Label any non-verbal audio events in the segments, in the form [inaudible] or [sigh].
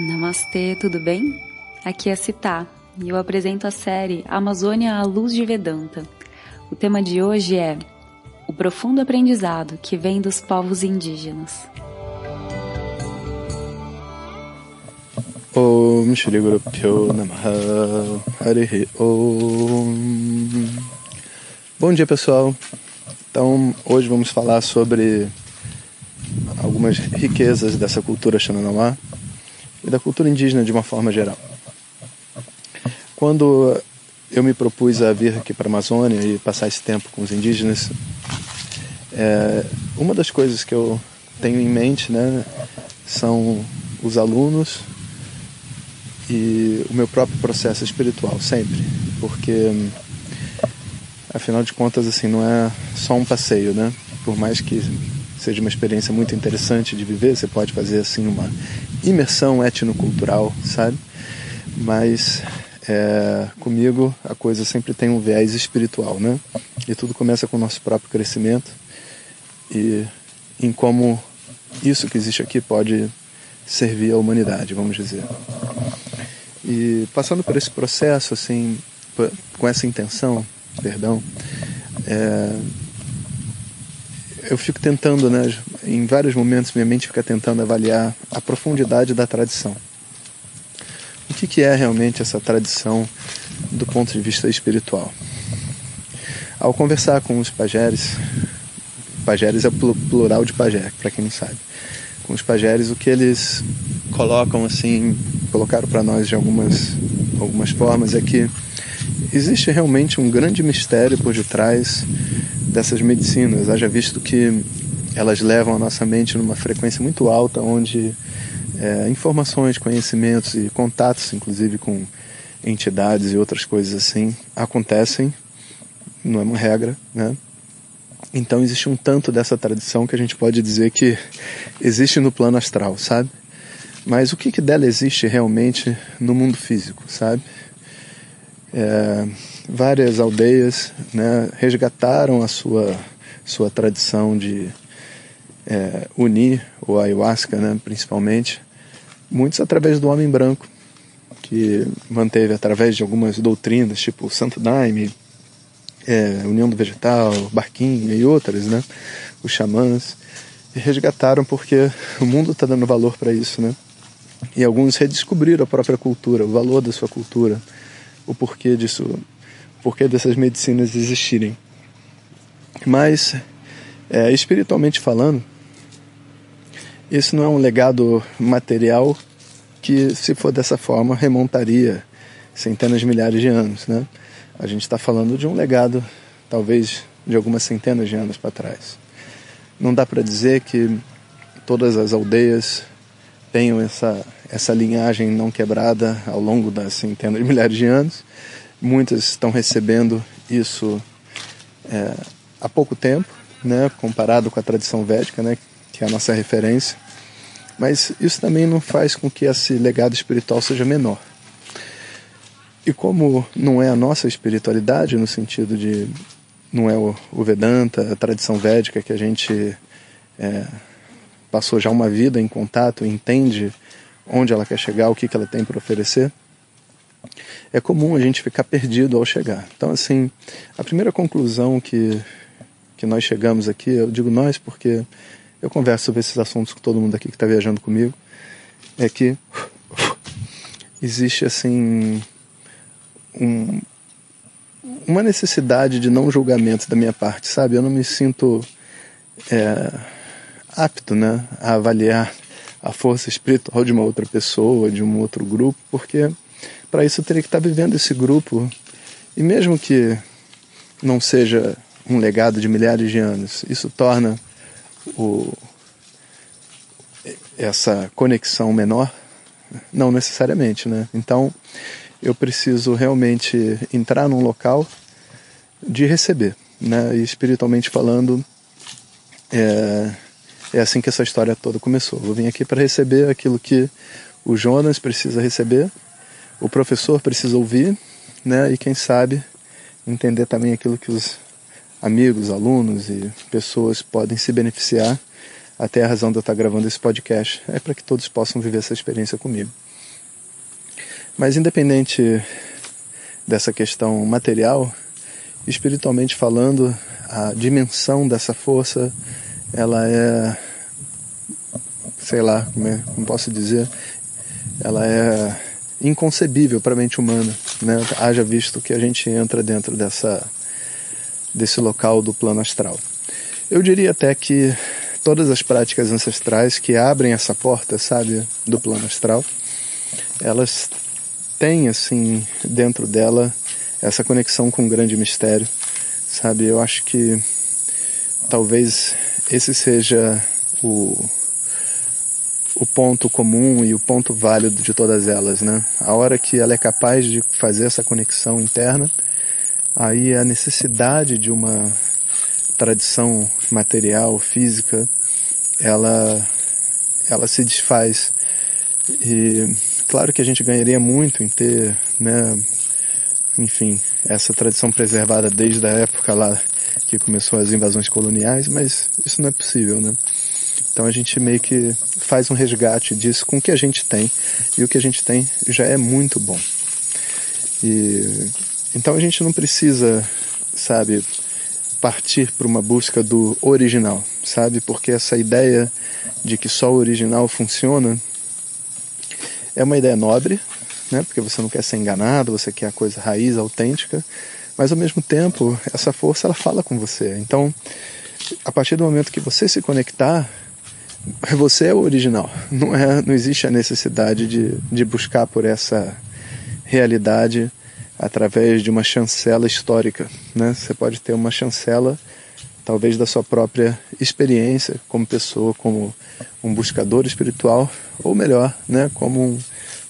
Namastê, tudo bem? Aqui é Citá e eu apresento a série Amazônia à Luz de Vedanta. O tema de hoje é o profundo aprendizado que vem dos povos indígenas. Om Shri Guru Pyo Namaha Om Bom dia pessoal, então hoje vamos falar sobre algumas riquezas dessa cultura Xananamá e da cultura indígena de uma forma geral. Quando eu me propus a vir aqui para a Amazônia e passar esse tempo com os indígenas, é, uma das coisas que eu tenho em mente né, são os alunos e o meu próprio processo espiritual, sempre. Porque, afinal de contas, assim, não é só um passeio, né? Por mais que seja uma experiência muito interessante de viver, você pode fazer, assim, uma imersão etnocultural, sabe? Mas é, comigo a coisa sempre tem um viés espiritual, né? E tudo começa com o nosso próprio crescimento e em como isso que existe aqui pode servir à humanidade, vamos dizer. E passando por esse processo, assim, com essa intenção, perdão, é, eu fico tentando, né, em vários momentos minha mente fica tentando avaliar a profundidade da tradição. O que, que é realmente essa tradição do ponto de vista espiritual? Ao conversar com os pajeres, pajeres é plural de pajé, para quem não sabe, com os pajeres, o que eles colocam assim, colocaram para nós de algumas, algumas formas é que existe realmente um grande mistério por detrás dessas medicinas, haja visto que elas levam a nossa mente numa frequência muito alta, onde é, informações, conhecimentos e contatos, inclusive com entidades e outras coisas assim, acontecem, não é uma regra, né? Então existe um tanto dessa tradição que a gente pode dizer que existe no plano astral, sabe? Mas o que, que dela existe realmente no mundo físico, sabe? É, várias aldeias né, resgataram a sua, sua tradição de é, unir o ayahuasca, né, principalmente, muitos através do homem branco, que manteve através de algumas doutrinas, tipo Santo Daime, é, União do Vegetal, Barquinha e outras, né, os xamãs, e resgataram porque o mundo está dando valor para isso, né? E alguns redescobriram a própria cultura, o valor da sua cultura, o porquê disso porquê dessas medicinas existirem. Mas, é, espiritualmente falando, isso não é um legado material que, se for dessa forma, remontaria centenas de milhares de anos. Né? A gente está falando de um legado, talvez, de algumas centenas de anos para trás. Não dá para dizer que todas as aldeias tenham essa, essa linhagem não quebrada ao longo das centenas de milhares de anos, Muitas estão recebendo isso é, há pouco tempo, né, comparado com a tradição védica, né, que é a nossa referência. Mas isso também não faz com que esse legado espiritual seja menor. E como não é a nossa espiritualidade, no sentido de não é o, o Vedanta, a tradição védica que a gente é, passou já uma vida em contato, entende onde ela quer chegar, o que, que ela tem para oferecer, é comum a gente ficar perdido ao chegar. Então, assim, a primeira conclusão que, que nós chegamos aqui, eu digo nós porque eu converso sobre esses assuntos com todo mundo aqui que está viajando comigo, é que existe, assim, um, uma necessidade de não julgamento da minha parte, sabe? Eu não me sinto é, apto né, a avaliar a força espiritual de uma outra pessoa, de um outro grupo, porque para isso eu teria que estar vivendo esse grupo. E mesmo que não seja um legado de milhares de anos, isso torna o, essa conexão menor? Não necessariamente, né? Então eu preciso realmente entrar num local de receber, né? E espiritualmente falando, é, é assim que essa história toda começou. Eu vim aqui para receber aquilo que o Jonas precisa receber o professor precisa ouvir, né? E quem sabe entender também aquilo que os amigos, alunos e pessoas podem se beneficiar. Até a razão de eu estar gravando esse podcast é para que todos possam viver essa experiência comigo. Mas independente dessa questão material, espiritualmente falando, a dimensão dessa força, ela é, sei lá, como, é, como posso dizer, ela é inconcebível para a mente humana, né? Haja visto que a gente entra dentro dessa desse local do plano astral. Eu diria até que todas as práticas ancestrais que abrem essa porta, sabe, do plano astral, elas têm assim dentro dela essa conexão com um grande mistério, sabe? Eu acho que talvez esse seja o o ponto comum e o ponto válido de todas elas, né? A hora que ela é capaz de fazer essa conexão interna, aí a necessidade de uma tradição material, física, ela ela se desfaz. E claro que a gente ganharia muito em ter, né, enfim, essa tradição preservada desde a época lá que começou as invasões coloniais, mas isso não é possível, né? Então a gente meio que faz um resgate disso com o que a gente tem. E o que a gente tem já é muito bom. E então a gente não precisa, sabe, partir para uma busca do original, sabe? Porque essa ideia de que só o original funciona é uma ideia nobre, né? Porque você não quer ser enganado, você quer a coisa raiz, autêntica, mas ao mesmo tempo essa força ela fala com você. Então, a partir do momento que você se conectar você é o original. Não, é, não existe a necessidade de, de buscar por essa realidade através de uma chancela histórica. Né? Você pode ter uma chancela, talvez, da sua própria experiência como pessoa, como um buscador espiritual, ou melhor, né? como um,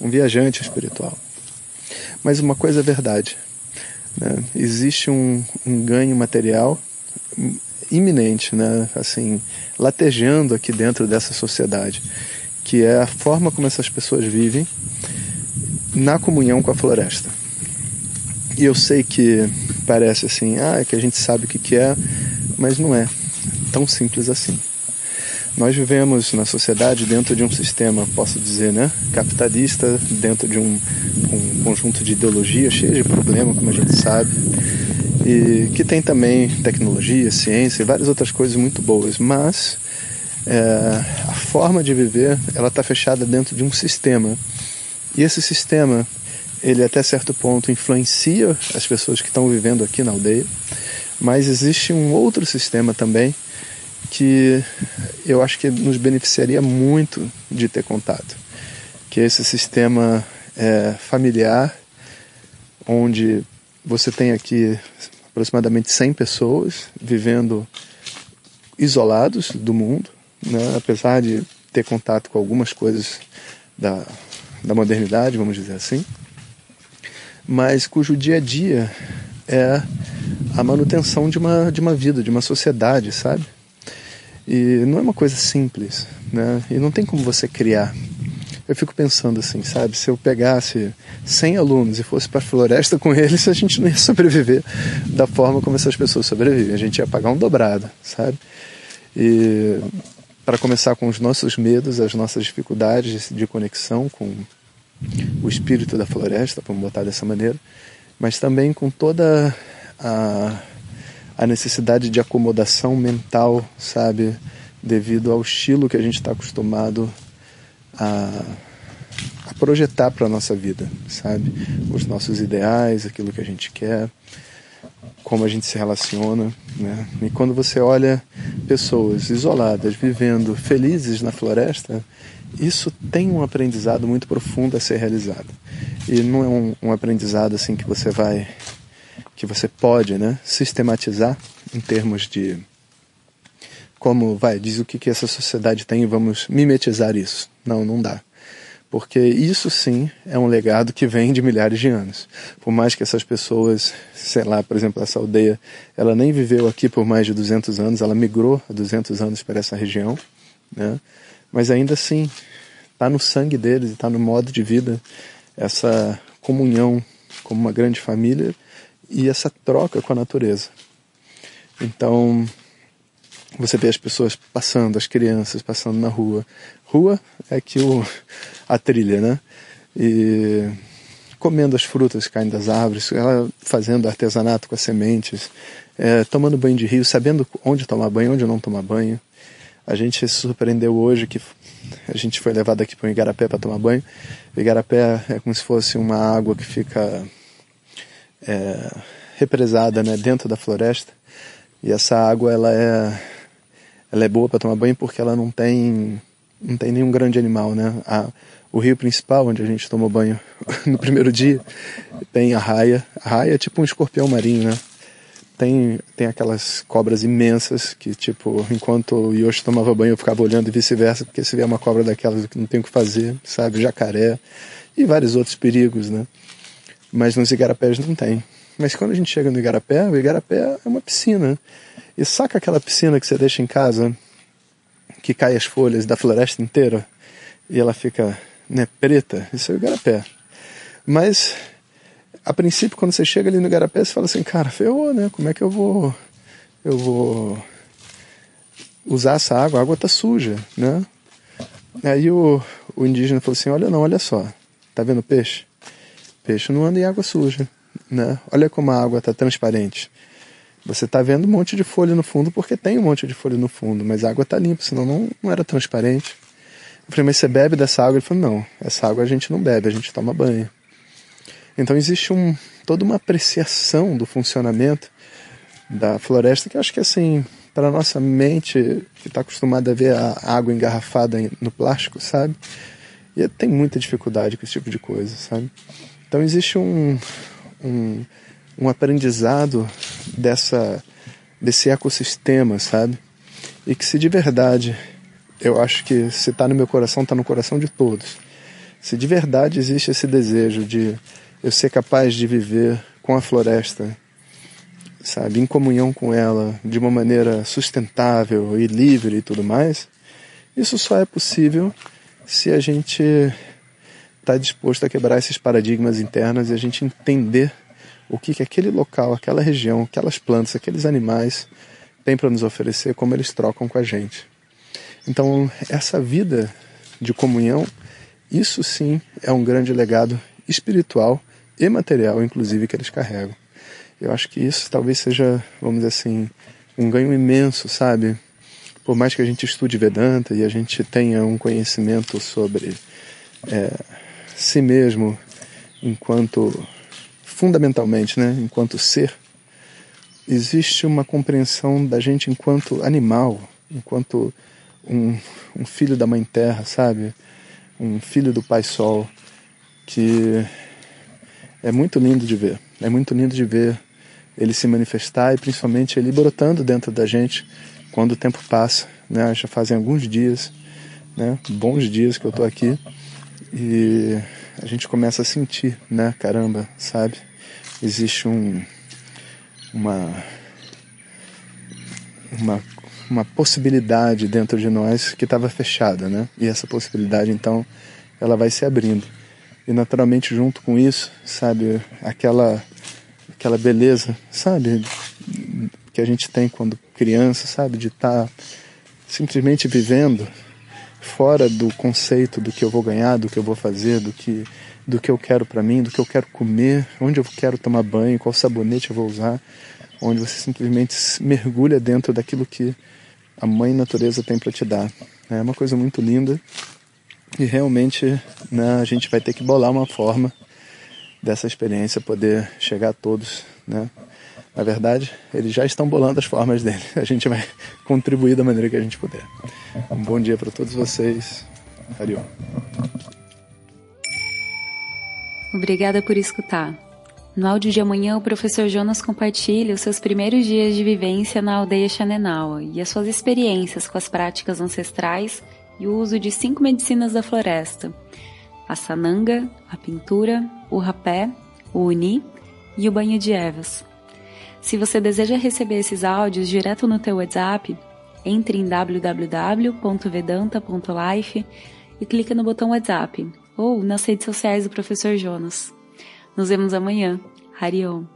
um viajante espiritual. Mas uma coisa é verdade: né? existe um, um ganho material iminente, né? Assim, latejando aqui dentro dessa sociedade, que é a forma como essas pessoas vivem na comunhão com a floresta. E eu sei que parece assim, ah, é que a gente sabe o que, que é, mas não é tão simples assim. Nós vivemos na sociedade dentro de um sistema, posso dizer, né, capitalista, dentro de um, um conjunto de ideologias cheio de problemas, como a gente sabe, e que tem também tecnologia, ciência e várias outras coisas muito boas, mas é, a forma de viver ela está fechada dentro de um sistema. E esse sistema ele até certo ponto influencia as pessoas que estão vivendo aqui na aldeia, mas existe um outro sistema também que eu acho que nos beneficiaria muito de ter contato, que é esse sistema é, familiar, onde você tem aqui aproximadamente 100 pessoas vivendo isolados do mundo, né? apesar de ter contato com algumas coisas da, da modernidade, vamos dizer assim, mas cujo dia a dia é a manutenção de uma, de uma vida, de uma sociedade, sabe? E não é uma coisa simples, né? E não tem como você criar eu fico pensando assim, sabe? Se eu pegasse 100 alunos e fosse para a floresta com eles, a gente não ia sobreviver da forma como essas pessoas sobrevivem. A gente ia pagar um dobrado, sabe? E para começar com os nossos medos, as nossas dificuldades de conexão com o espírito da floresta, vamos botar dessa maneira, mas também com toda a, a necessidade de acomodação mental, sabe? Devido ao estilo que a gente está acostumado a, a projetar para a nossa vida, sabe? Os nossos ideais, aquilo que a gente quer, como a gente se relaciona, né? E quando você olha pessoas isoladas, vivendo felizes na floresta, isso tem um aprendizado muito profundo a ser realizado. E não é um, um aprendizado assim que você vai, que você pode, né, sistematizar em termos de como, vai, diz o que, que essa sociedade tem e vamos mimetizar isso. Não, não dá. Porque isso sim é um legado que vem de milhares de anos. Por mais que essas pessoas, sei lá, por exemplo, essa aldeia, ela nem viveu aqui por mais de 200 anos, ela migrou há 200 anos para essa região, né? Mas ainda assim, está no sangue deles, está no modo de vida essa comunhão como uma grande família e essa troca com a natureza. Então, você vê as pessoas passando, as crianças passando na rua. Rua é que o, [laughs] a trilha, né? E comendo as frutas caem das árvores, ela fazendo artesanato com as sementes, é, tomando banho de rio, sabendo onde tomar banho, onde não tomar banho. A gente se surpreendeu hoje que a gente foi levado aqui para o Igarapé para tomar banho. O Igarapé é como se fosse uma água que fica é, represada né, dentro da floresta. E essa água ela é, ela é boa para tomar banho porque ela não tem, não tem nenhum grande animal. Né? A, o rio principal, onde a gente tomou banho [laughs] no primeiro dia, tem a raia. A raia é tipo um escorpião marinho, né? Tem, tem aquelas cobras imensas que, tipo, enquanto o Yoshi tomava banho eu ficava olhando e vice-versa, porque se vier uma cobra daquelas não tem o que fazer, sabe? Jacaré e vários outros perigos, né? Mas nos igarapés não tem. Mas quando a gente chega no igarapé, o igarapé é uma piscina. E saca aquela piscina que você deixa em casa, que cai as folhas da floresta inteira e ela fica né, preta? Isso é o igarapé. Mas a princípio, quando você chega ali no Igarapé, você fala assim, cara, ferrou, né? Como é que eu vou. Eu vou usar essa água? A água tá suja, né? Aí o, o indígena falou assim: olha, não, olha só, tá vendo peixe? Peixe não anda em água suja, né? Olha como a água tá transparente. Você tá vendo um monte de folha no fundo porque tem um monte de folha no fundo, mas a água tá limpa, senão não, não era transparente. Eu falei, mas você bebe dessa água? Ele falou, não, essa água a gente não bebe, a gente toma banho. Então existe um, toda uma apreciação do funcionamento da floresta que eu acho que assim, para nossa mente que está acostumada a ver a água engarrafada no plástico, sabe? E tem muita dificuldade com esse tipo de coisa, sabe? Então existe um, um, um aprendizado dessa, desse ecossistema, sabe? E que se de verdade, eu acho que se está no meu coração, está no coração de todos. Se de verdade existe esse desejo de eu ser capaz de viver com a floresta, sabe, em comunhão com ela, de uma maneira sustentável e livre e tudo mais, isso só é possível se a gente está disposto a quebrar esses paradigmas internos e a gente entender o que, que aquele local, aquela região, aquelas plantas, aqueles animais têm para nos oferecer, como eles trocam com a gente. Então, essa vida de comunhão, isso sim é um grande legado espiritual e material, inclusive, que eles carregam. Eu acho que isso talvez seja, vamos dizer assim, um ganho imenso, sabe? Por mais que a gente estude Vedanta e a gente tenha um conhecimento sobre é, si mesmo enquanto, fundamentalmente, né, enquanto ser, existe uma compreensão da gente enquanto animal, enquanto um, um filho da Mãe Terra, sabe? Um filho do Pai Sol, que é muito lindo de ver. É muito lindo de ver ele se manifestar e principalmente ele brotando dentro da gente quando o tempo passa. Né? Já fazem alguns dias, né? bons dias que eu estou aqui e a gente começa a sentir, né? Caramba, sabe? Existe um, uma, uma, uma possibilidade dentro de nós que estava fechada, né? E essa possibilidade, então, ela vai se abrindo e naturalmente junto com isso, sabe, aquela aquela beleza, sabe, que a gente tem quando criança, sabe, de estar tá simplesmente vivendo fora do conceito do que eu vou ganhar, do que eu vou fazer, do que do que eu quero para mim, do que eu quero comer, onde eu quero tomar banho, qual sabonete eu vou usar, onde você simplesmente mergulha dentro daquilo que a mãe natureza tem para te dar. É uma coisa muito linda e realmente né, a gente vai ter que bolar uma forma dessa experiência poder chegar a todos. Né? Na verdade, eles já estão bolando as formas dele. [laughs] A gente vai contribuir da maneira que a gente puder. Um bom dia para todos vocês. Ariô. Obrigada por escutar. No áudio de amanhã, o professor Jonas compartilha os seus primeiros dias de vivência na aldeia Xanenawa e as suas experiências com as práticas ancestrais e o uso de cinco medicinas da floresta: a sananga, a pintura, o rapé, o uni e o banho de ervas. Se você deseja receber esses áudios direto no teu WhatsApp, entre em www.vedanta.life e clique no botão WhatsApp ou nas redes sociais do Professor Jonas. Nos vemos amanhã. Harion.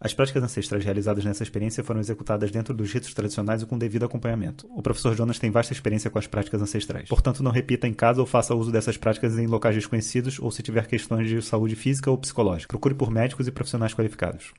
As práticas ancestrais realizadas nessa experiência foram executadas dentro dos ritos tradicionais e com devido acompanhamento. O professor Jonas tem vasta experiência com as práticas ancestrais. Portanto, não repita em casa ou faça uso dessas práticas em locais desconhecidos ou se tiver questões de saúde física ou psicológica. Procure por médicos e profissionais qualificados.